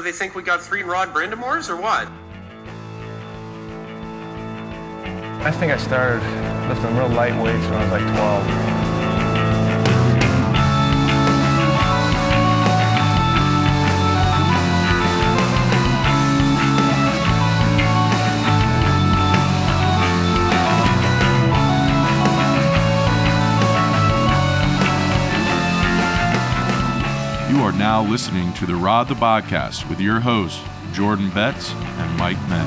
What, they think we got three Rod Brind'Amours or what? I think I started lifting real light weights when I was like 12. Now listening to the Rod the Podcast with your hosts, Jordan Betts and Mike Menn.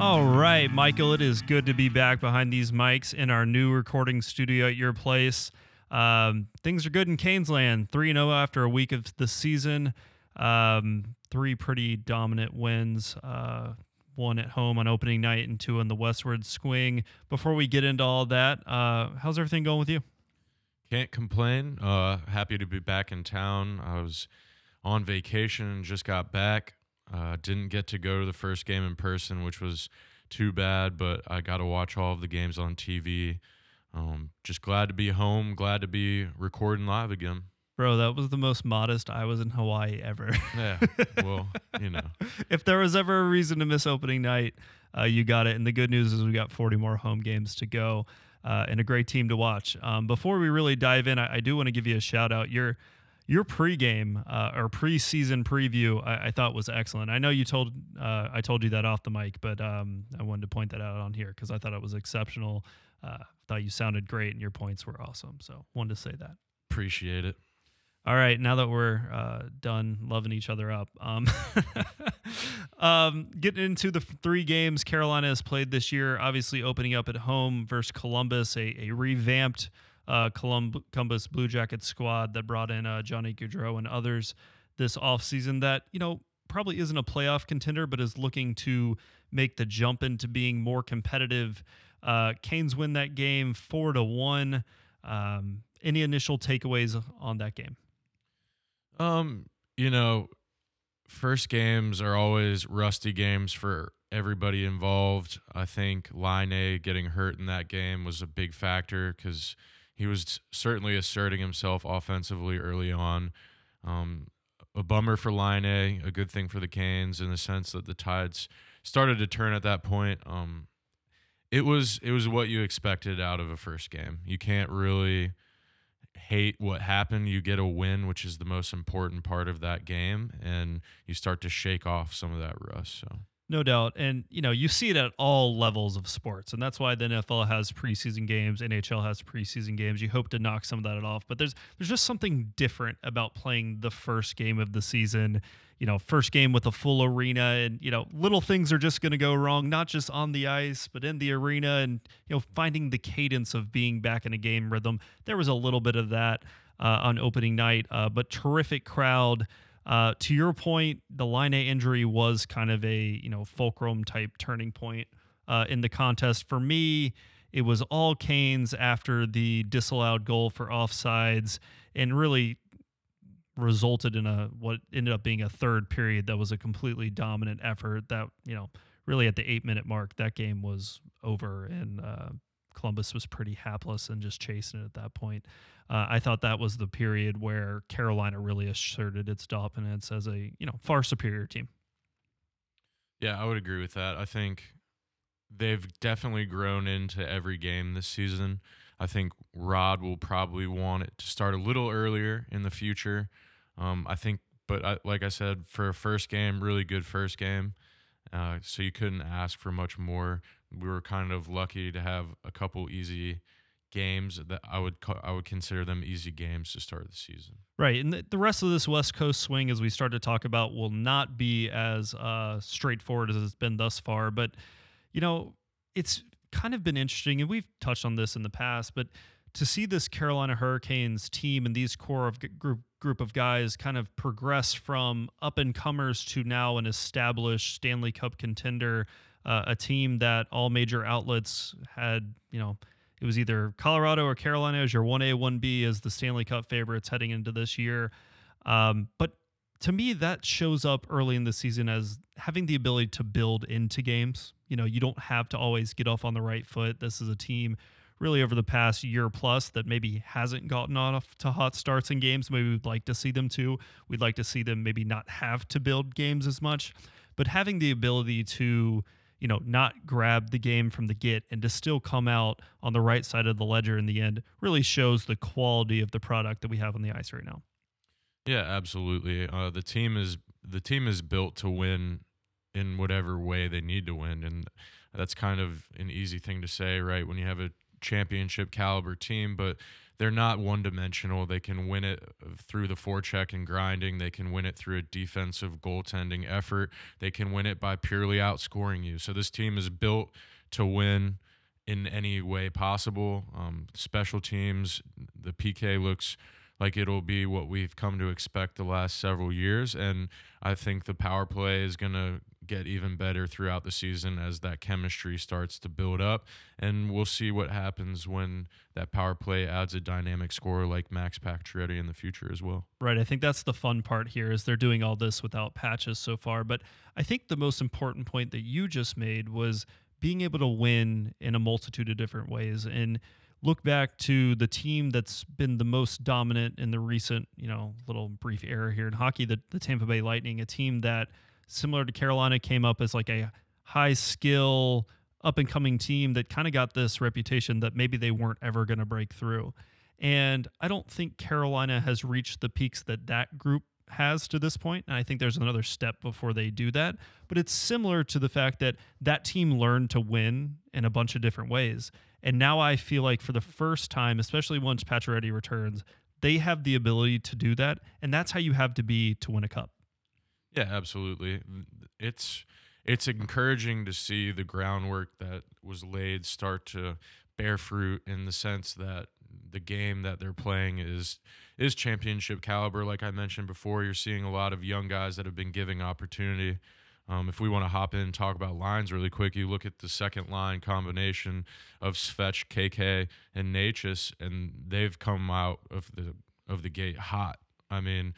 All right, Michael, it is good to be back behind these mics in our new recording studio at your place. Um, things are good in Canesland. 3 0 after a week of the season. Um, three pretty dominant wins. Uh, one at home on opening night and two on the westward swing. Before we get into all that, uh, how's everything going with you? Can't complain. Uh, happy to be back in town. I was on vacation just got back. Uh, didn't get to go to the first game in person, which was too bad, but I got to watch all of the games on TV. Um, just glad to be home. Glad to be recording live again. Bro, that was the most modest I was in Hawaii ever. Yeah. well, you know. if there was ever a reason to miss opening night, uh, you got it. And the good news is we got 40 more home games to go uh, and a great team to watch. Um, before we really dive in, I, I do want to give you a shout out. Your your pregame uh, or preseason preview, I, I, thought was excellent. I know you told uh, I told you that off the mic, but um, I wanted to point that out on here because I thought it was exceptional. Uh, thought you sounded great and your points were awesome. So wanted to say that. Appreciate it. All right, now that we're uh, done loving each other up, um, um, getting into the three games Carolina has played this year. Obviously, opening up at home versus Columbus, a, a revamped uh, Colum- Columbus Blue Jackets squad that brought in uh, Johnny Gaudreau and others this offseason that, you know, probably isn't a playoff contender, but is looking to make the jump into being more competitive. Uh, Canes win that game four to one. Um, any initial takeaways on that game? Um, you know, first games are always rusty games for everybody involved. I think Laine getting hurt in that game was a big factor because he was certainly asserting himself offensively early on. Um, a bummer for Laine, a good thing for the Canes in the sense that the Tides started to turn at that point. Um, it was it was what you expected out of a first game. You can't really hate what happened. You get a win, which is the most important part of that game, and you start to shake off some of that rust. So no doubt. And, you know, you see it at all levels of sports. And that's why the NFL has preseason games, NHL has preseason games. You hope to knock some of that off. But there's there's just something different about playing the first game of the season. You know, first game with a full arena and, you know, little things are just going to go wrong, not just on the ice, but in the arena and, you know, finding the cadence of being back in a game rhythm. There was a little bit of that uh, on opening night, uh, but terrific crowd. Uh, to your point, the Laine injury was kind of a you know fulcrum type turning point uh, in the contest. For me, it was all Canes after the disallowed goal for offsides, and really resulted in a what ended up being a third period that was a completely dominant effort. That you know really at the eight minute mark, that game was over, and uh, Columbus was pretty hapless and just chasing it at that point. Uh, I thought that was the period where Carolina really asserted its dominance as a you know far superior team. Yeah, I would agree with that. I think they've definitely grown into every game this season. I think Rod will probably want it to start a little earlier in the future. Um, I think, but I, like I said, for a first game, really good first game. Uh, so you couldn't ask for much more. We were kind of lucky to have a couple easy games that I would I would consider them easy games to start the season. Right, and the, rest of this West Coast swing, as we start to talk about, will not be as uh, straightforward as it's been thus far. But you know, it's kind of been interesting, and we've touched on this in the past, but to see this Carolina Hurricanes team and these core of group group of guys kind of progress from up and comers to now an established Stanley Cup contender, uh, a team that all major outlets had, you know, it was either Colorado or Carolina as your 1A, 1B as the Stanley Cup favorites heading into this year. Um, but to me, that shows up early in the season as having the ability to build into games. You know, you don't have to always get off on the right foot. This is a team really over the past year plus that maybe hasn't gotten off to hot starts in games. Maybe we'd like to see them too. We'd like to see them maybe not have to build games as much, but having the ability to you know, not grab the game from the get and to still come out on the right side of the ledger in the end really shows the quality of the product that we have on the ice right now. Yeah, absolutely. Uh, the team is the team is built to win in whatever way they need to win, and that's kind of an easy thing to say, right? When you have a championship caliber team, but they're not one dimensional. They can win it through the forecheck and grinding. They can win it through a defensive goaltending effort. They can win it by purely outscoring you. So this team is built to win in any way possible. Um, special teams, the PK looks like it'll be what we've come to expect the last several years. And I think the power play is going to get even better throughout the season as that chemistry starts to build up. And we'll see what happens when that power play adds a dynamic scorer like Max Pacioretty in the future as well. Right. I think that's the fun part here is they're doing all this without patches so far. But I think the most important point that you just made was being able to win in a multitude of different ways. And look back to the team that's been the most dominant in the recent, you know, little brief era here in hockey, the, the Tampa Bay Lightning, a team that, similar to Carolina, came up as like a high skill, up and coming team that kind of got this reputation that maybe they weren't ever going to break through. And I don't think Carolina has reached the peaks that that group has to this point, and I think there's another step before they do that. But it's similar to the fact that that team learned to win in a bunch of different ways, and now I feel like for the first time, especially once Pacioretty returns, they have the ability to do that, and that's how you have to be to win a cup. Yeah, absolutely. It's it's encouraging to see the groundwork that was laid start to bear fruit in the sense that the game that they're playing is is championship caliber. Like I mentioned before, you're seeing a lot of young guys that have been giving opportunity. Um, if we want to hop in and talk about lines really quick, you look at the second line combination of Svech, KK, and Necas, and they've come out of the of the gate hot. I mean,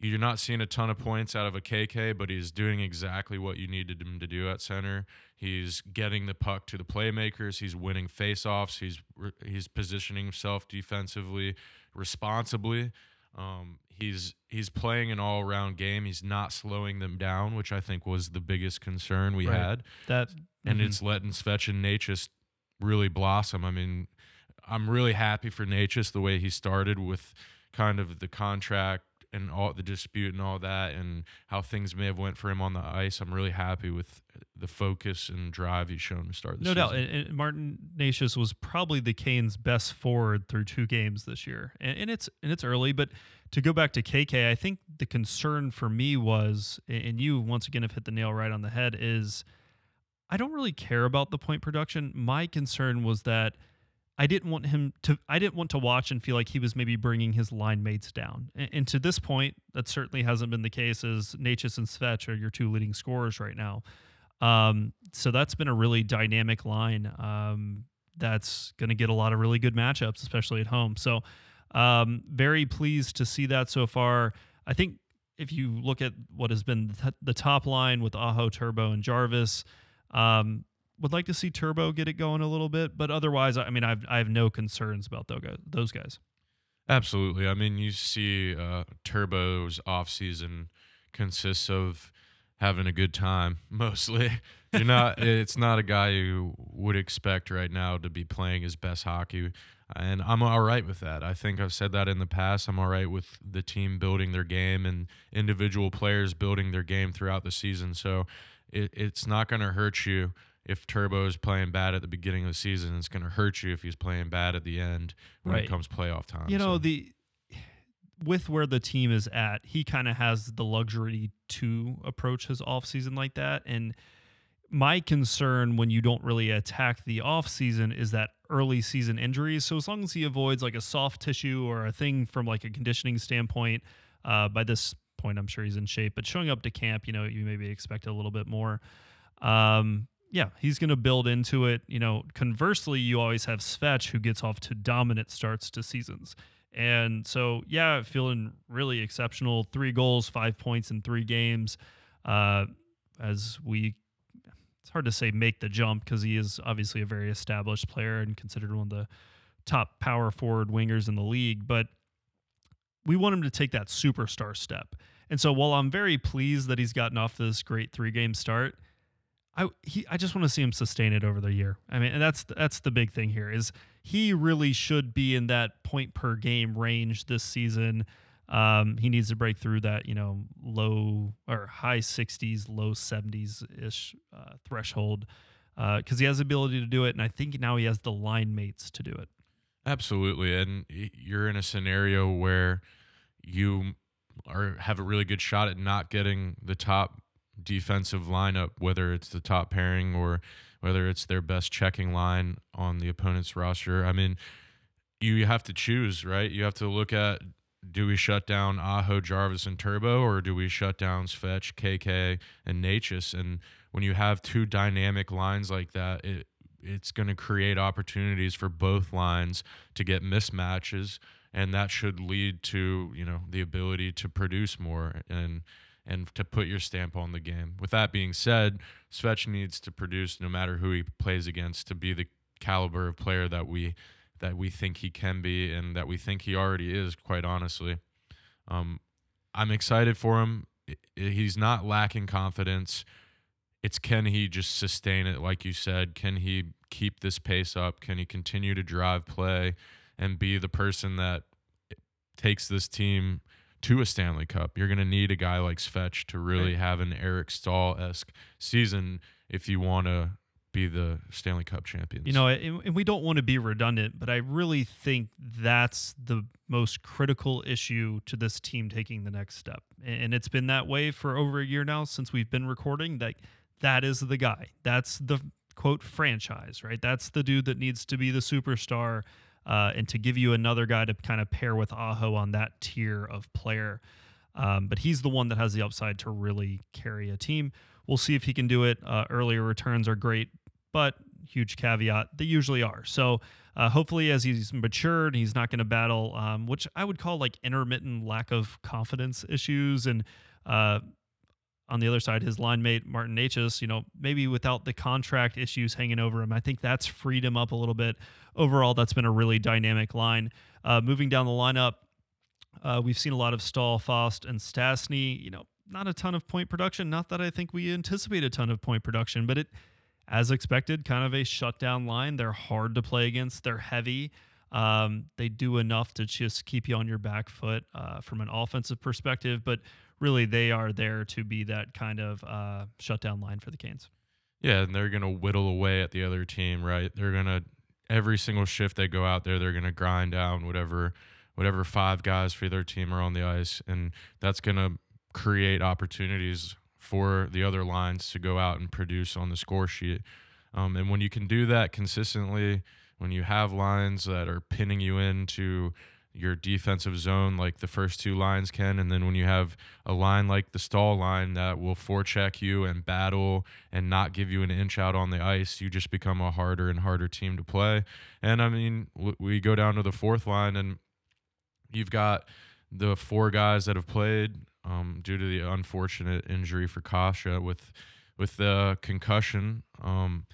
you're not seeing a ton of points out of a KK, but he's doing exactly what you needed him to do at center. He's getting the puck to the playmakers. He's winning faceoffs. He's he's positioning himself defensively responsibly. Um, he's he's playing an all around game. He's not slowing them down, which I think was the biggest concern we Right. had. That And mhm. it's letting Svech and Necas really blossom. I mean, I'm really happy for Necas the way he started with kind of the contract and all the dispute and all that and how things may have went for him on the ice. I'm really happy with the focus and drive he's shown to start the season. no season. doubt. And, and Martin Necas was probably the Canes' best forward through two games this year, and, and it's and it's early. But to go back to KK, I think the concern for me was, and you once again have hit the nail right on the head, is I don't really care about the point production. My concern was that I didn't want him to. I didn't want to watch and feel like he was maybe bringing his line mates down. And, and to this point, that certainly hasn't been the case. As Necas and Svech are your two leading scorers right now. Um, so that's been a really dynamic line. Um, that's going to get a lot of really good matchups, especially at home. So, um, very pleased to see that so far. I think if you look at what has been the, the top line with Aho, Turbo, and Jarvis, um, would like to see Turbo get it going a little bit. But otherwise, I mean, I've I have no concerns about those guys. Absolutely. I mean, you see uh, Turbo's off season consists of having a good time mostly. You're not. it's not a guy you would expect right now to be playing his best hockey, and I'm all right with that. I think I've said that in the past. I'm all right with the team building their game and individual players building their game throughout the season. So it, it's not going to hurt you if Turbo is playing bad at the beginning of the season. It's going to hurt you if he's playing bad at the end when Right. it comes playoff time. You know So- the with where the team is at, he kind of has the luxury to approach his offseason like that. And my concern when you don't really attack the offseason is that early season injuries. So as long as he avoids like a soft tissue or a thing from like a conditioning standpoint, uh, by this point I'm sure he's in shape. But showing up to camp, you know, you maybe expect a little bit more. Um, yeah, he's going to build into it. You know, conversely, you always have Svech who gets off to dominant starts to seasons. And so, yeah, feeling really exceptional. Three goals, five points in three games. Uh, as we it's hard to say make the jump because he is obviously a very established player and considered one of the top power forward wingers in the league. But we want him to take that superstar step. And so while I'm very pleased that he's gotten off this great three game start, I he I just want to see him sustain it over the year. I mean, and that's that's the big thing here is he really should be in that point per game range this season. Um, he needs to break through that you know low or high 60s, low 70s ish uh, threshold because uh, he has the ability to do it, and I think now he has the line mates to do it. Absolutely, and you're in a scenario where you are have a really good shot at not getting the top defensive lineup, whether it's the top pairing or whether it's their best checking line on the opponent's roster. I mean, you have to choose, right? You have to look at do we shut down Aho, Jarvis, and Turbo, or do we shut down Svech, KK, and Necas? And when you have two dynamic lines like that, it it's going to create opportunities for both lines to get mismatches, and that should lead to you know the ability to produce more and and to put your stamp on the game. With that being said, Svech needs to produce no matter who he plays against to be the caliber of player that we that we think he can be and that we think he already is. Quite honestly, um, I'm excited for him. He's not lacking confidence. It's can he just sustain it, like you said? Can he keep this pace up? Can he continue to drive play and be the person that takes this team to a Stanley Cup. You're going to need a guy like Svech to really right. have an Eric Staal esque season if you want to be the Stanley Cup champions. You know, and we don't want to be redundant, but I really think that's the most critical issue to this team taking the next step. And it's been that way for over a year now since we've been recording that that is the guy. That's the quote franchise, right? That's the dude that needs to be the superstar uh, and to give you another guy to kind of pair with Aho on that tier of player. Um, but he's the one that has the upside to really carry a team. We'll see if he can do it. Uh, earlier returns are great, but huge caveat, they usually are. So uh, hopefully, as he's matured, he's not going to battle, um, which I would call like intermittent lack of confidence issues and uh, on the other side, his line mate Martin Necas, you know, maybe without the contract issues hanging over him, I think that's freed him up a little bit. Overall, that's been a really dynamic line. Uh, moving down the lineup, uh, we've seen a lot of Staal, Fast, and Stastny. You know, not a ton of point production. Not that I think we anticipate a ton of point production, but it, as expected, kind of a shutdown line. They're hard to play against. They're heavy. Um, they do enough to just keep you on your back foot uh, from an offensive perspective, but really they are there to be that kind of uh, shutdown line for the Canes. Yeah, and they're gonna whittle away at the other team, right? They're gonna every single shift they go out there, they're gonna grind down whatever whatever five guys for their team are on the ice, and that's gonna create opportunities for the other lines to go out and produce on the score sheet. Um, and when you can do that consistently, when you have lines that are pinning you into your defensive zone like the first two lines can and then when you have a line like the Staal line that will forecheck you and battle and not give you an inch out on the ice you just become a harder and harder team to play. And i mean we go down to the fourth line and you've got the four guys that have played um, due to the unfortunate injury for Kase with with the concussion. Um,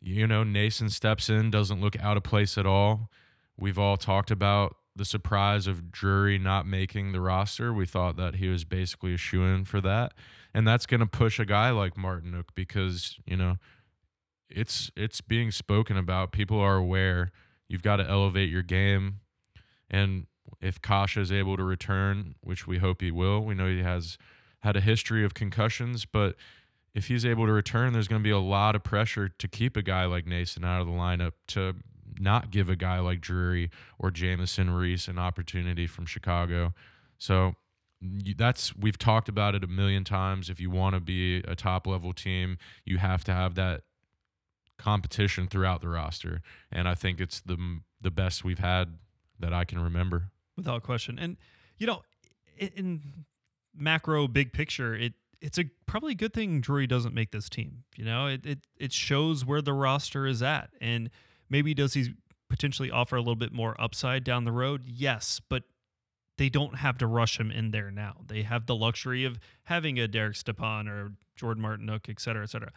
you know Noesen steps in doesn't look out of place at all we've all talked about the surprise of Drury not making the roster. We thought that he was basically a shoe in for that. And that's going to push a guy like Martinook because, you know, it's it's being spoken about. People are aware. You've got to elevate your game. And if Kase is able to return, which we hope he will, we know he has had a history of concussions, but if he's able to return, there's going to be a lot of pressure to keep a guy like Noesen out of the lineup to not give a guy like Drury or Jamieson Rees an opportunity from Chicago. So that's we've talked about it a million times. If you want to be a top level team, you have to have that competition throughout the roster, and I think it's the the best we've had that I can remember, without question. And you know, in macro big picture, it it's a probably a good thing Drury doesn't make this team. You know, it it it shows where the roster is at, and Maybe does he potentially offer a little bit more upside down the road? Yes, but they don't have to rush him in there now. They have the luxury of having a Derek Stepan or Jordan Martinook, et cetera, et cetera.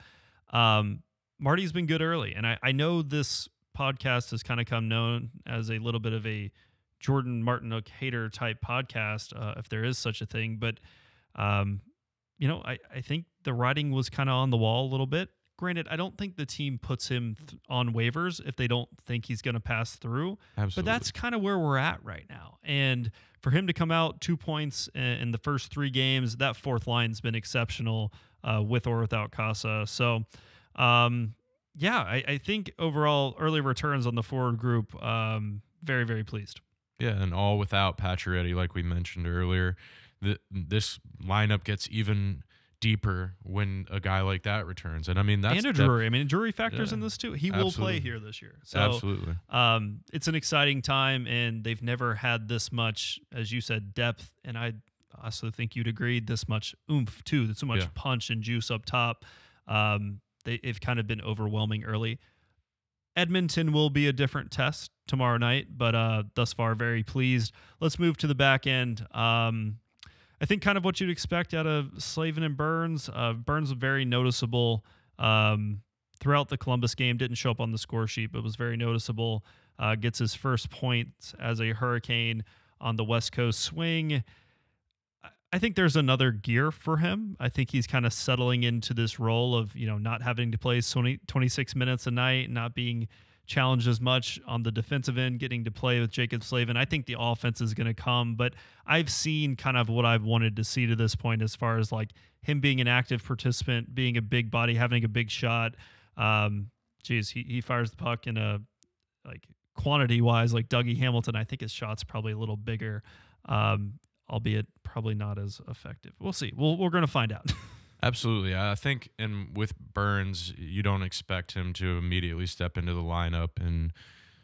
Um, Marty's been good early, and I, I know this podcast has kind of come known as a little bit of a Jordan Martinook hater type podcast, uh, if there is such a thing. But, um, you know, I, I think the writing was kind of on the wall a little bit. Granted, I don't think the team puts him th- on waivers if they don't think he's going to pass through. Absolutely. But that's kind of where we're at right now. And for him to come out two points in, in the first three games, that fourth line's been exceptional uh, with or without Kase. So, um, yeah, I, I, think overall early returns on the forward group, um, very, very pleased. Yeah, and all without Pacioretty, like we mentioned earlier. The, this lineup gets even deeper when a guy like that returns. And I mean that's and a Drury. I mean Drury factors Yeah, in this too. He will absolutely. play here this year. So absolutely. um, it's an exciting time, and they've never had this much, as you said, depth. And I also think you'd agree this much oomph too. There's so much Yeah. punch and juice up top. Um, they, they've kind of been overwhelming early. Edmonton will be a different test tomorrow night, but uh, thus far, very pleased. Let's move to the back end. Um, I think kind of what you'd expect out of Slavin and Burns. Uh, Burns was very noticeable um, throughout the Columbus game. Didn't show up on the score sheet, but was very noticeable. Uh, gets his first point as a Hurricane on the West Coast swing. I- think there's another gear for him. I think he's kind of settling into this role of, you know, not having to play 20, 26 minutes a night, not being challenged as much on the defensive end, getting to play with Jacob Slavin. I think the offense is going to come, but I've seen kind of what I've wanted to see to this point as far as like him being an active participant, being a big body, having a big shot. Um, geez, he, he fires the puck in a like quantity wise, like Dougie Hamilton. I think his shot's probably a little bigger, um, albeit probably not as effective. We'll see. We'll, we're going to find out. Absolutely. I think and with Burns, you don't expect him to immediately step into the lineup and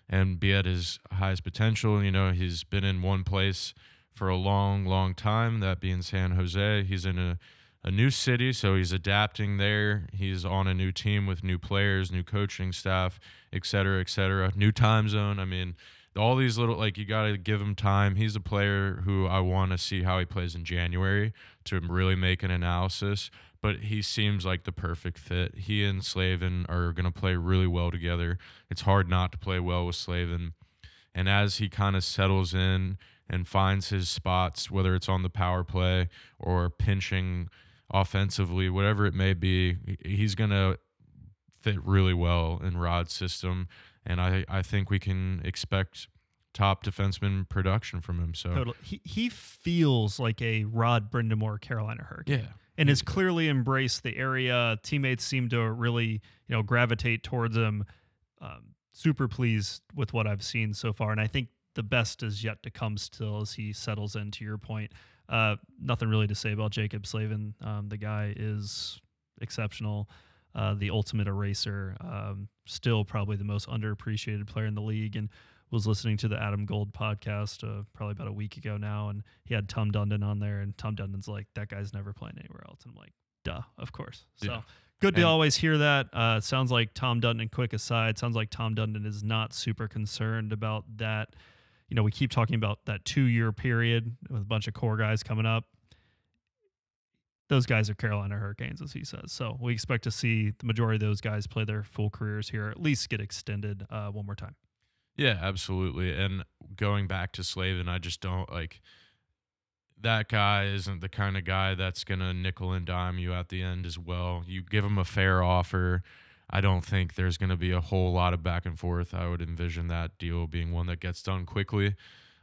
and be at his highest potential. You know, he's been in one place for a long, long time, that being San Jose. He's in a, a new city, so he's adapting there. He's on a new team with new players, new coaching staff, et cetera, et cetera. New time zone. I mean, all these little like you got to give him time. He's a player who I want to see how he plays in January to really make an analysis. But he seems like the perfect fit. He and Slavin are going to play really well together. It's hard not to play well with Slavin. And as he kind of settles in and finds his spots, whether it's on the power play or pinching offensively, whatever it may be, he's going to fit really well in Rod's system. And I, I think we can expect top defenseman production from him. So, Totally. He, he feels like a Rod Brind'Amour Carolina Hurricane. yeah. And has clearly embraced the area. Teammates seem to really, you know, gravitate towards him. Um, super pleased with what I've seen so far, and I think the best is yet to come still as he settles in. To your point, uh, nothing really to say about Jacob Slavin. Um, the guy is exceptional, uh, the ultimate eraser. Um, still probably the most underappreciated player in the league, and was listening to the Adam Gold podcast uh, probably about a week ago now, and he had Tom Dundon on there, and Tom Dundon's like, that guy's never playing anywhere else. And I'm like, duh, of course. So Yeah. good to And- always hear that. Uh, sounds like Tom Dundon, quick aside, sounds like Tom Dundon is not super concerned about that. You know, we keep talking about that two year period with a bunch of core guys coming up. Those guys are Carolina Hurricanes, as he says. So we expect to see the majority of those guys play their full careers here, at least get extended uh, one more time. Yeah, absolutely. And going back to Slavin, I just don't like that guy isn't the kind of guy that's going to nickel and dime you at the end as well. You give him a fair offer. I don't think there's going to be a whole lot of back and forth. I would envision that deal being one that gets done quickly.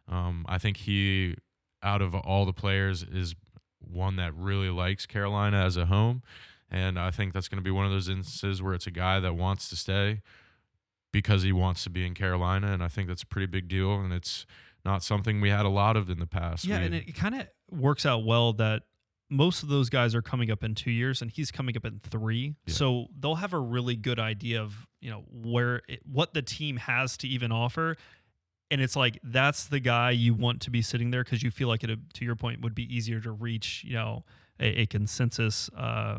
Um, I think he, out of all the players, is one that really likes Carolina as a home. And I think that's going to be one of those instances where it's a guy that wants to stay because he wants to be in Carolina. And I think that's a pretty big deal. And it's not something we had a lot of in the past. Yeah, We- and it kind of works out well that most of those guys are coming up in two years, and he's coming up in three. Yeah. So they'll have a really good idea of you know where it, what the team has to even offer, and it's like that's the guy you want to be sitting there because you feel like it. To your point, would be easier to reach you know a, a consensus uh,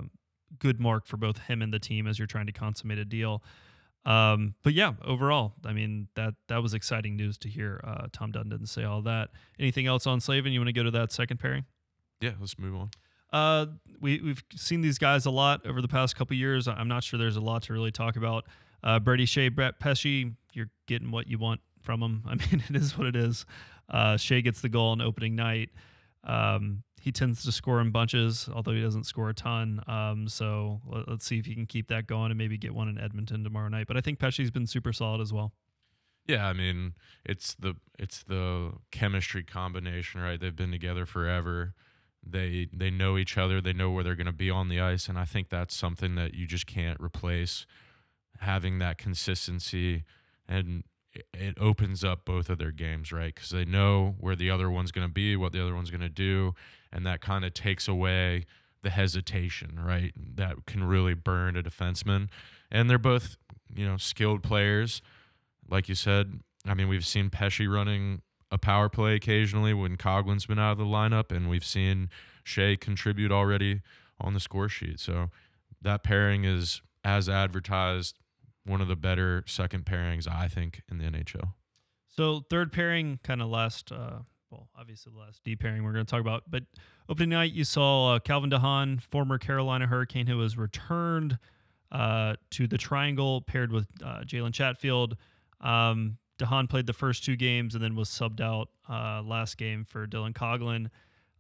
good mark for both him and the team as you're trying to consummate a deal. Um, but yeah, overall, I mean that that was exciting news to hear. Uh, Tom Dunn didn't say all that. Anything else on Slavin? You want to go to that second pairing? yeah, let's move on. Uh, we we've seen these guys a lot over the past couple years. I'm not sure there's a lot to really talk about. Uh, Brady Skjei, Brett Pesce, you're getting what you want from them. I mean, it is what it is. Uh, Skjei gets the goal on opening night. Um, he tends to score in bunches, although he doesn't score a ton. Um, so let, us see if he can keep that going and maybe get one in Edmonton tomorrow night. But I think Pesce's been super solid as well. Yeah, I mean, it's the it's the chemistry combination, right? They've been together forever. They they know each other. They know where they're going to be on the ice, and I think that's something that you just can't replace. Having that consistency, and it opens up both of their games, right? Because they know where the other one's going to be, what the other one's going to do, and that kind of takes away the hesitation, right? That can really burn a defenseman. And they're both, you know, skilled players. Like you said, I mean, we've seen Pesce running a power play occasionally when Coghlan's been out of the lineup, and we've seen Skjei contribute already on the score sheet. So that pairing is as advertised one of the better second pairings, I think, in the NHL. So third pairing, kind of last, uh, well, obviously the last D pairing we're going to talk about. But opening night, you saw uh, Calvin DeHaan, former Carolina Hurricane, who was returned uh, to the Triangle, paired with uh, Jalen Chatfield. Um, DeHaan played the first two games and then was subbed out uh, last game for Dylan Coghlan.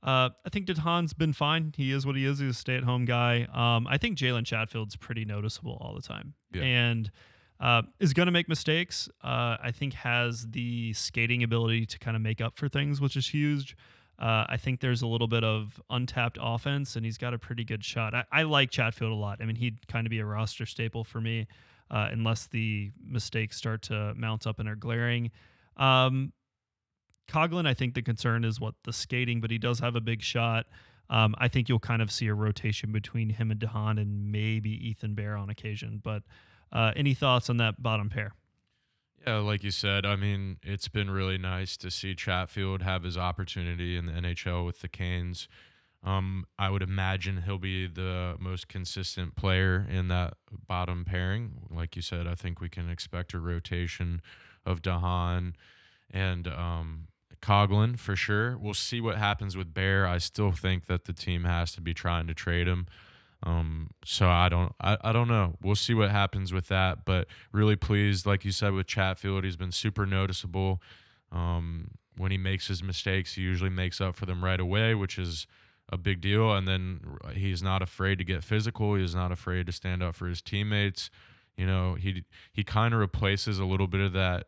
Uh, I think DeHaan's been fine. He is what he is. He's a stay-at-home guy. Um, I think Jalen Chatfield's pretty noticeable all the time, yeah. and uh, is going to make mistakes. Uh, I think has the skating ability to kind of make up for things, which is huge. Uh, I think there's a little bit of untapped offense, and he's got a pretty good shot. I, I like Chatfield a lot. I mean, he'd kind of be a roster staple for me, uh, unless the mistakes start to mount up and are glaring. Um, Coghlan, I think the concern is what the skating, but he does have a big shot. Um, I think you'll kind of see a rotation between him and DeHaan and maybe Ethan Bear on occasion. But uh, any thoughts on that bottom pair? Yeah, like you said, I mean, it's been really nice to see Chatfield have his opportunity in the NHL with the Canes. Um, I would imagine he'll be the most consistent player in that bottom pairing. Like you said, I think we can expect a rotation of DeHaan and um, Coghlan for sure. We'll see what happens with Bear. I still think that the team has to be trying to trade him. Um, so I don't, I, I don't know. We'll see what happens with that. But really pleased, like you said, with Chatfield, he's been super noticeable. Um, when he makes his mistakes, he usually makes up for them right away, which is a big deal. And then he's not afraid to get physical. He's not afraid to stand up for his teammates. You know, he he kind of replaces a little bit of that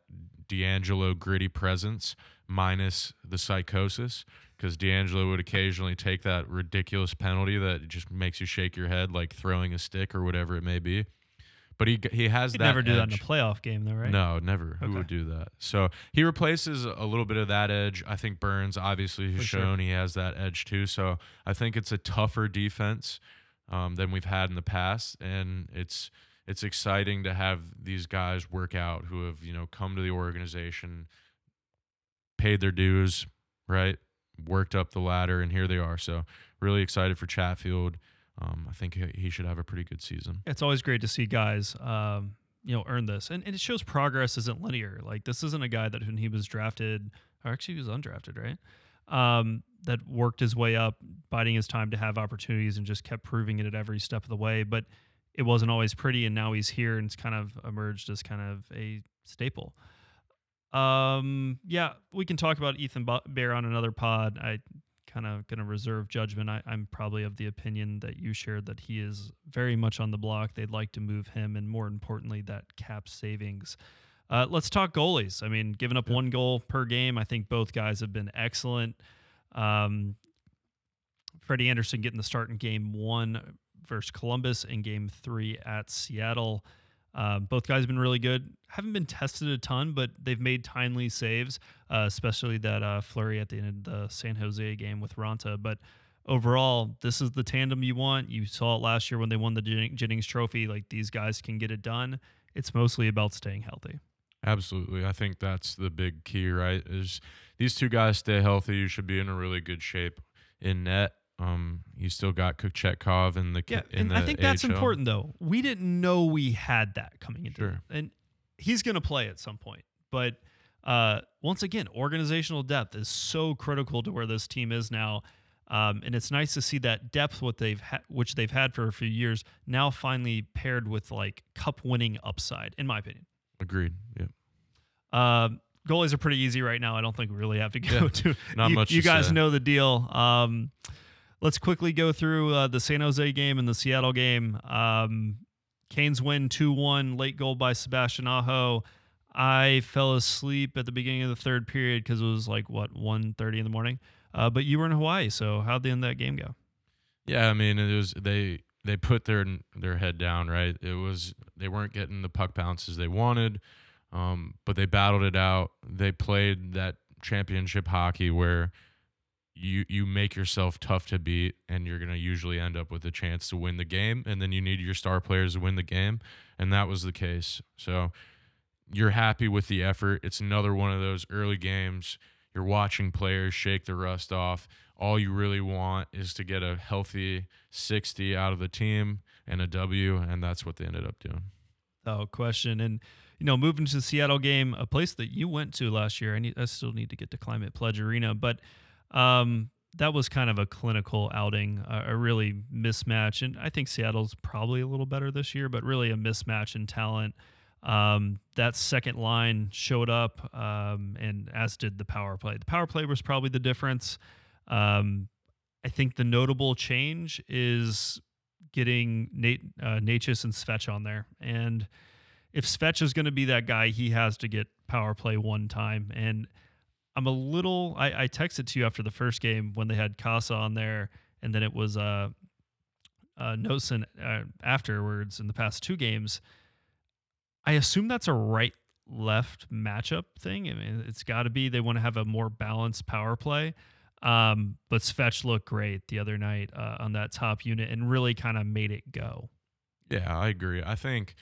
DeAngelo gritty presence minus the psychosis because DeAngelo would occasionally take that ridiculous penalty that just makes you shake your head, like throwing a stick or whatever it may be. But he he has He'd that. Never do edge. that in a playoff game, though, right? No, never. Okay. Who would do that? So he replaces a little bit of that edge. I think Burns obviously has For shown sure. he has that edge too. So I think it's a tougher defense um, than we've had in the past, and it's it's exciting to have these guys work out who have you know come to the organization paid their dues, right? Worked up the ladder, and here they are. So really excited for Chatfield. Um, I think he should have a pretty good season. It's always great to see guys, um, you know, earn this, and, and it shows progress isn't linear. Like this isn't a guy that when he was drafted, or actually he was undrafted, right? Um, that worked his way up, biding his time to have opportunities, and just kept proving it at every step of the way. But it wasn't always pretty, and now he's here and it's kind of emerged as kind of a staple. Um, yeah, we can talk about Ethan Bear on another pod. I kind of going to reserve judgment. I, am probably of the opinion that you shared that he is very much on the block. They'd like to move him, and more importantly, that cap savings. Uh, let's talk goalies. I mean, giving up one goal per game, I think both guys have been excellent. Um, Freddie Andersen getting the start in game one versus Columbus and game three at Seattle. Uh, both guys have been really good. Haven't been tested a ton, but they've made timely saves, uh, especially that uh, flurry at the end of the San Jose game with Raanta. But overall, this is the tandem you want. You saw it last year when they won the Jennings Trophy. Like these guys can get it done. It's mostly about staying healthy. Absolutely. I think that's the big key, right? Is these two guys stay healthy, you should be in a really good shape in net. Um, you still got Kochetkov in the yeah, in and the I think that's AHL. important though. We didn't know we had that coming into sure. it. and he's going to play at some point. But uh, once again, organizational depth is so critical to where this team is now. Um, and it's nice to see that depth, what they've ha- which they've had for a few years, now finally paired with like cup winning upside, in my opinion. Agreed. Yeah. Um, goalies are pretty easy right now. I don't think we really have to go Yeah, to. not you, much You guys say. know the deal. Um, let's quickly go through uh, the San Jose game and the Seattle game. Um, Canes win two one. Late goal by Sebastian Aho. I fell asleep at the beginning of the third period because it was like what 1.30 in the morning. Uh, but you were in Hawaii, so how'd the end of that game go? Yeah, I mean, it was they they put their their head down, right? It was they weren't getting the puck bounces they wanted, um, but they battled it out. They played that championship hockey where you you make yourself tough to beat, and you're gonna usually end up with a chance to win the game, and then you need your star players to win the game, and that was the case. So you're happy with the effort. It's another one of those early games. You're watching players shake the rust off. All you really want is to get a healthy 60 out of the team and a W, and that's what they ended up doing. Oh, question. And you know, moving to the Seattle game, a place that you went to last year. I need, I still need to get to Climate Pledge Arena, but um, that was kind of a clinical outing, a, a really mismatch. And I think Seattle's probably a little better this year, but really a mismatch in talent. Um, that second line showed up, um, and as did the power play. The power play was probably the difference. Um, I think the notable change is getting Nate, uh, Necas and Svetch on there. And if Svetch is going to be that guy, he has to get power play one time. And I'm a little, I, I texted to you after the first game when they had Kase on there, and then it was uh, uh, Noesen uh, afterwards in the past two games. I assume that's a right left matchup thing. I mean, it's got to be they want to have a more balanced power play. Um, but Svetch looked great the other night uh, on that top unit and really kind of made it go. Yeah, I agree. I think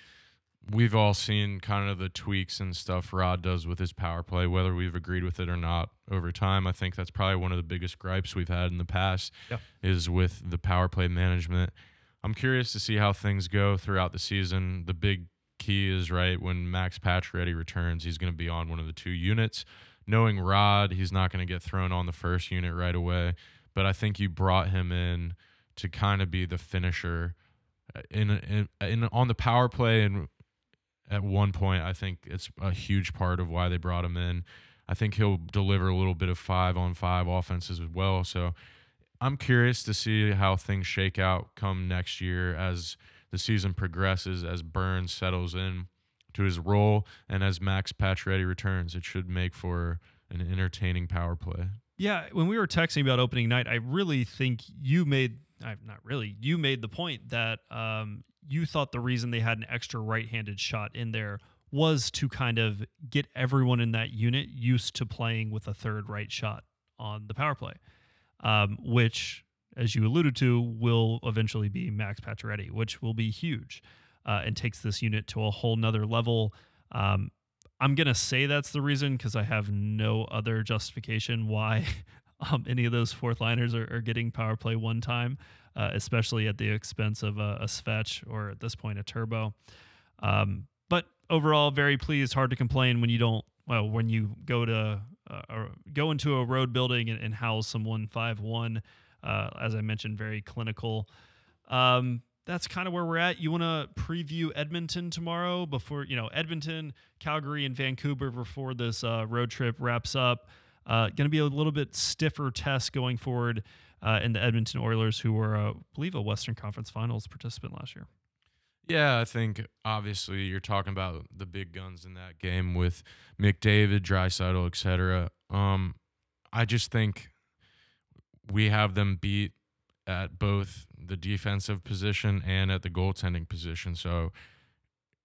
we've all seen kind of the tweaks and stuff Rod does with his power play, whether we've agreed with it or not over time. I think that's probably one of the biggest gripes we've had in the past Yep. is with the power play management. I'm curious to see how things go throughout the season. The big key is right when Max Pacioretty returns, he's going to be on one of the two units. Knowing Rod, he's not going to get thrown on the first unit right away, but I think you brought him in to kind of be the finisher uh, in, in in on the power play and at one point I think it's a huge part of why they brought him in. I think he'll deliver a little bit of 5 on 5 offenses as well. So I'm curious to see how things shake out come next year as the season progresses as Burns settles in to his role and as Max Pacioretty returns. It should make for an entertaining power play. Yeah, when we were texting about opening night, I really think you made. I'm not really you made the point that um, you thought the reason they had an extra right-handed shot in there was to kind of get everyone in that unit used to playing with a third right shot on the power play, um, which, as you alluded to, will eventually be Max Pacioretty, which will be huge uh, and takes this unit to a whole nother level. Um, I'm gonna say that's the reason because I have no other justification why um, any of those fourth liners are, are getting power play one time, uh, especially at the expense of a, a Svetch or at this point a Turbo. Um, but overall, very pleased. Hard to complain when you don't. Well, when you go to uh, or go into a road building and, and house some 151, uh, as I mentioned, very clinical. Um, that's kind of where we're at. You want to preview Edmonton tomorrow before you know Edmonton, Calgary, and Vancouver before this uh, road trip wraps up. Uh, going to be a little bit stiffer test going forward uh, in the Edmonton Oilers, who were, uh, I believe, a Western Conference Finals participant last year. Yeah, I think obviously you're talking about the big guns in that game with McDavid, Draisaitl, etc. Um, I just think we have them beat at both the defensive position and at the goaltending position. So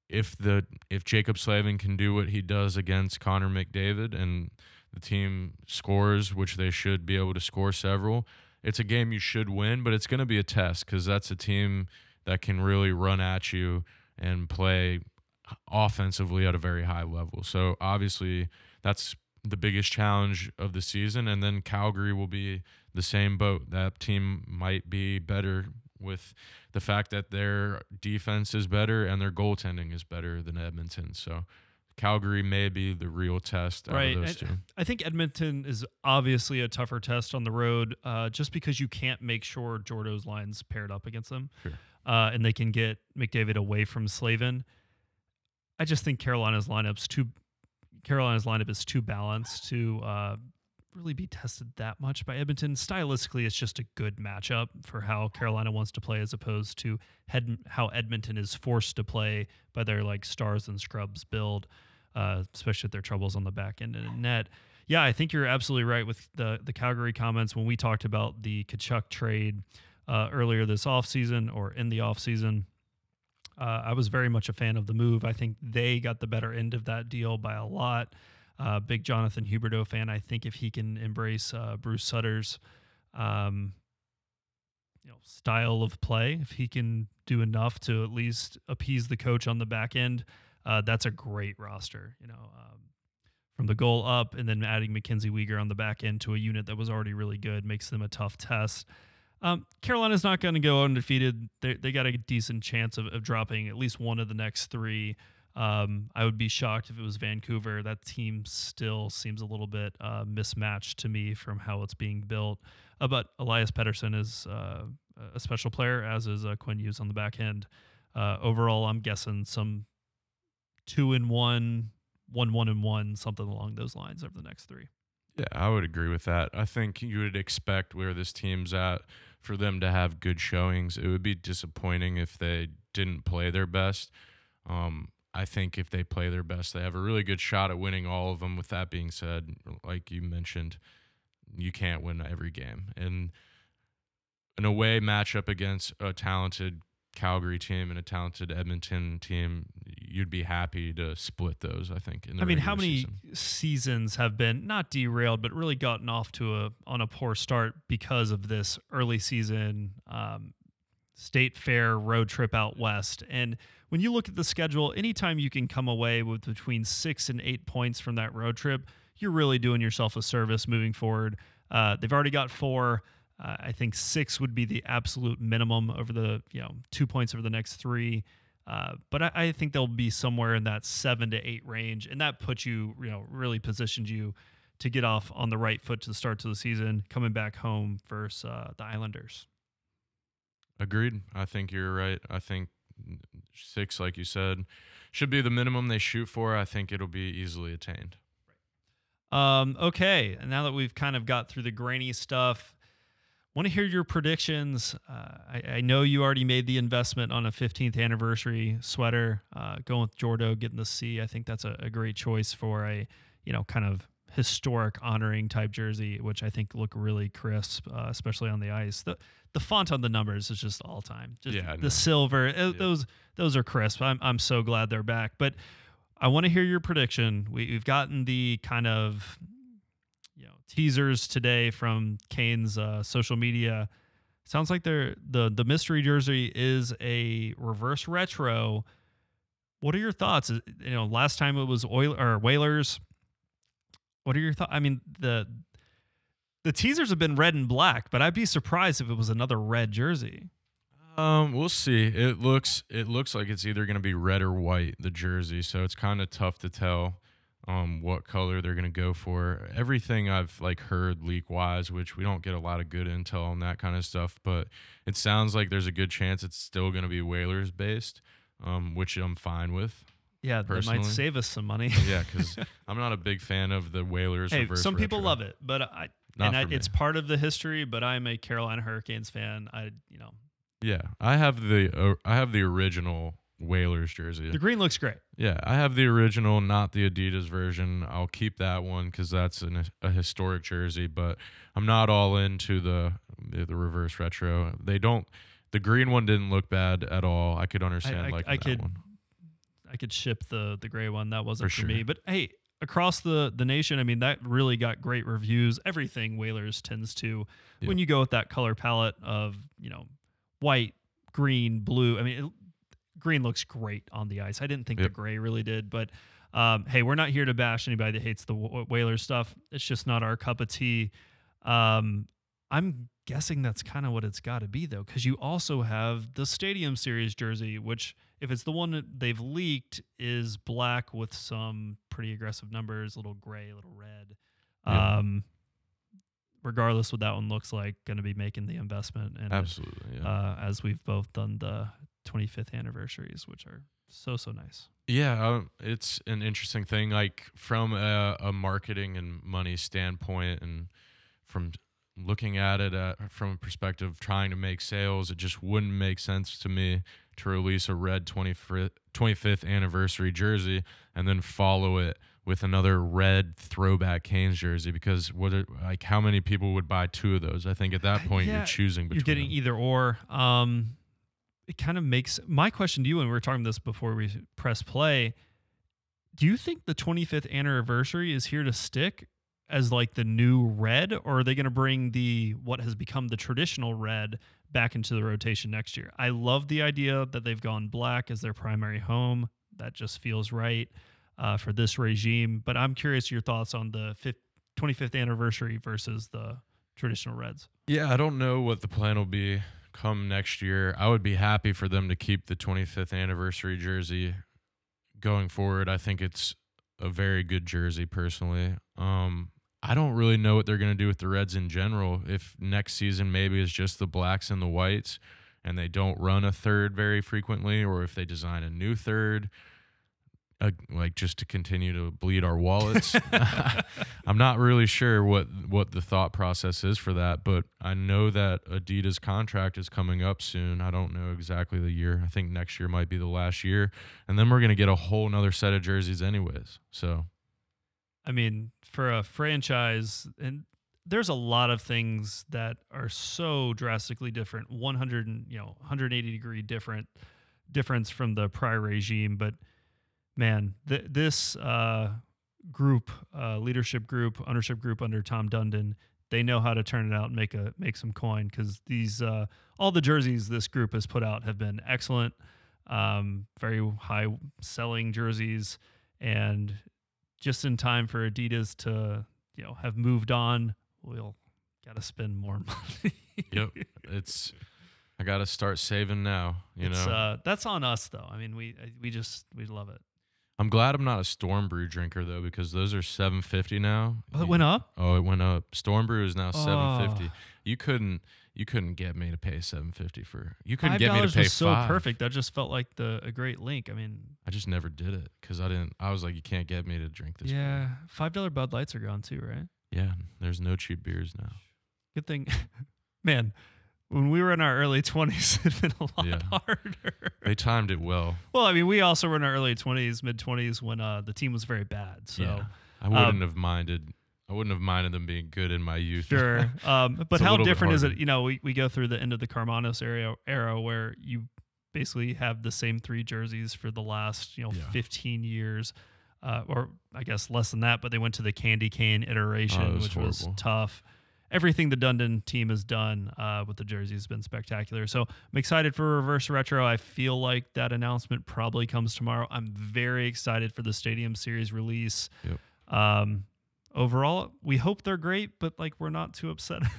if the if Jacob Slavin can do what he does against Connor McDavid and the team scores, which they should be able to score several, it's a game you should win, but it's going to be a test because that's a team that can really run at you and play offensively at a very high level. So obviously that's the biggest challenge of the season and then Calgary will be the same boat. That team might be better with the fact that their defense is better and their goaltending is better than Edmonton. So Calgary may be the real test Right, of those and- two. I think Edmonton is obviously a tougher test on the road, uh, just because you can't make sure Jordo's lines paired up against them, Sure. uh, and they can get McDavid away from Slavin. I just think Carolina's lineup's too. Carolina's lineup is too balanced to uh, really be tested that much by Edmonton. Stylistically, it's just a good matchup for how Carolina wants to play, as opposed to Hed- how Edmonton is forced to play by their like stars and scrubs build uh, especially with their troubles on the back end and net. Yeah, I think you're absolutely right with the the Calgary comments when we talked about the Tkachuk trade uh, earlier this offseason or in the offseason. Uh, I was very much a fan of the move. I think they got the better end of that deal by a lot. Uh, big Jonathan Huberdeau fan. I think if he can embrace uh, Bruce Sutter's um, you know style of play, if he can do enough to at least appease the coach on the back end, uh, that's a great roster. You know, um, from the goal up, and then adding Mackenzie Weegar on the back end to a unit that was already really good makes them a tough test. Um, Carolina's not going to go undefeated. They they got a decent chance of, of dropping at least one of the next three. Um, I would be shocked if it was Vancouver. That team still seems a little bit uh, mismatched to me from how it's being built. Uh, but Elias Pettersson is uh, a special player, as is uh, Quinn Hughes on the back end. Uh, overall, I'm guessing some two and one, one one and one, something along those lines over the next three. Yeah, I would agree with that. I think you would expect where this team's at for them to have good showings. It would be disappointing if they didn't play their best. Um, I think if they play their best, they have a really good shot at winning all of them. With that being said, like you mentioned, you can't win every game. And an away matchup against a talented Calgary team and a talented Edmonton team, you'd be happy to split those. I think. I mean, how many season. seasons have been not derailed, but really gotten off to a on a poor start because of this early season um, state fair road trip out west? And when you look at the schedule, anytime you can come away with between six and eight points from that road trip, you're really doing yourself a service moving forward. Uh, they've already got four. Uh, I think six would be the absolute minimum over the you know two points over the next three. Uh, but I, I think they'll be somewhere in that seven to eight range, and that puts you, you know, really positioned you to get off on the right foot to the start to the season, coming back home versus uh, the Islanders. Agreed. I think you're right. I think six, like you said, should be the minimum they shoot for. I think it'll be easily attained. Um, okay, and now that we've kind of got through the grainy stuff, want to hear your predictions. Uh, I, I know you already made the investment on a 15th anniversary sweater. Uh, going with Jordo, getting the C. I think that's a, a great choice for a you know kind of historic honoring type jersey, which I think look really crisp, uh, especially on the ice. The the font on the numbers is just all time. Just Yeah, the silver, uh, those those are crisp. I'm I'm so glad they're back. But I want to hear your prediction. We, we've gotten the kind of you know teasers today from Canes' uh, social media. Sounds like they're the the mystery jersey is a reverse retro. What are your thoughts? You know, last time it was Oil or Whalers. What are your thoughts? I mean, the the teasers have been red and black, but I'd be surprised if it was another red jersey. Um, we'll see. It looks it looks like it's either going to be red or white the jersey, so it's kind of tough to tell um what color they're going to go for. Everything I've like heard leak wise, which we don't get a lot of good intel on that kind of stuff, but it sounds like there's a good chance it's still going to be Whalers based, um which I'm fine with. Yeah, that might save us some money. Yeah, cuz I'm not a big fan of the Whalers hey, reverse some people retro. love it, but I Not and I, it's part of the history. But I'm a Carolina Hurricanes fan. I you know Yeah, I have the uh, I have the original Whalers jersey. the green looks great. Yeah, I have the original, not the Adidas version. I'll keep that one because that's an, a historic jersey. But I'm not all into the the reverse retro. They don't. The green one didn't look bad at all. I could understand I- like I that could- one. I could ship the the gray one. That wasn't For for, me. But hey, across the the nation, I mean, that really got great reviews. Everything Whalers tends to when you go with that color palette of you know white, green, blue. I mean, it, green looks great on the ice. I didn't think Yep. the gray really did, but. Um, hey, we're not here to bash anybody that hates the Wh- Whalers stuff. It's just not our cup of tea. Um, I'm guessing that's kind of what it's got to be though, because you also have the Stadium Series jersey, which if it's the one that they've leaked, is black with some pretty aggressive numbers, a little gray, a little red. Yeah. Um, regardless what that one looks like, going to be making the investment and Absolutely. Yeah. uh, as we've both done the 25th anniversaries, which are so so nice. Yeah, um, it's an interesting thing. Like from a, a marketing and money standpoint, and from looking at it at, from a perspective of trying to make sales, it just wouldn't make sense to me to release a red 25th, 25th anniversary jersey and then follow it with another red throwback Canes jersey because what are, like how many people would buy two of those? I think at that point Yeah, you're choosing between You're getting them. either or. Um, it kind of makes my question to you, and we were talking this before we press play. Do you think the 25th anniversary is here to stick as like the new red, or are they going to bring the what has become the traditional red back into the rotation next year? I love the idea that they've gone black as their primary home. That just feels right uh, for this regime. But I'm curious your thoughts on the fifth, 25th anniversary versus the traditional reds. Yeah, I don't know what the plan will be come next year. I would be happy for them to keep the 25th anniversary jersey going forward. I think it's a very good jersey personally. Um I don't really know what they're going to do with the Reds in general. If next season maybe it's just the blacks and the whites and they don't run a third very frequently or if they design a new third uh, like just to continue to bleed our wallets. I'm not really sure what what the thought process is for that, but I know that Adidas contract is coming up soon. I don't know exactly the year. I think next year might be the last year, and then we're gonna get a whole nother set of jerseys anyways. So I mean, for a franchise, and there's a lot of things that are so drastically different, 100 and you know 180 degree different difference from the prior regime. But man, th- this uh, group, uh, leadership group, ownership group under Tom Dundon, they know how to turn it out and make a make some coin because these uh, all the jerseys this group has put out have been excellent, um, very high selling jerseys, and just in time for Adidas to you know have moved on. We'll got to spend more money. yep, it's I got to start saving now. You it's, know, uh, that's on us though. I mean, we we just we love it. I'm glad I'm not a Storm Brew drinker though because those are 750 now. Oh, it went up. Oh, it went up. Storm Brew is now Oh. 750. You couldn't you couldn't get me to pay 750 for. You couldn't get me to pay was so five. perfect. That just felt like the a great link. I mean, I just never did it cuz I didn't I was like you can't get me to drink this. yeah, five dollar Bud Lights are gone too, right? Yeah, there's no cheap beers now. Good thing, man. When we were in our early twenties, it'd been a lot Yeah. harder. They timed it well. Well, I mean, we also were in our early twenties, mid twenties when uh, the team was very bad. So yeah. I wouldn't um, have minded I wouldn't have minded them being good in my youth. Sure. Um, but how different is it? You know, we, we go through the end of the Karmanos era, era where you basically have the same three jerseys for the last, you know, Yeah. 15 years. Uh, or I guess less than that, but they went to the candy cane iteration, Oh, was which was tough. Everything the Dundon team has done uh, with the jerseys has been spectacular. So I'm excited for Reverse Retro. I feel like that announcement probably comes tomorrow. I'm very excited for the Stadium Series release. Yep. Um, overall, we hope they're great, but like we're not too upset.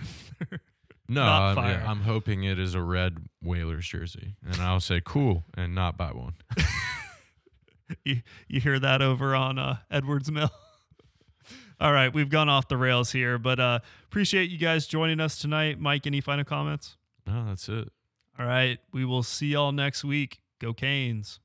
No, Not I'm. I'm hoping it is a red Whalers jersey and I'll say cool and not buy one. you, you hear that over on uh, Edwards Mill. All right, we've gone off the rails here, but uh, appreciate you guys joining us tonight. Mike, any final comments? No, that's it. All right, we will see y'all next week. Go Canes.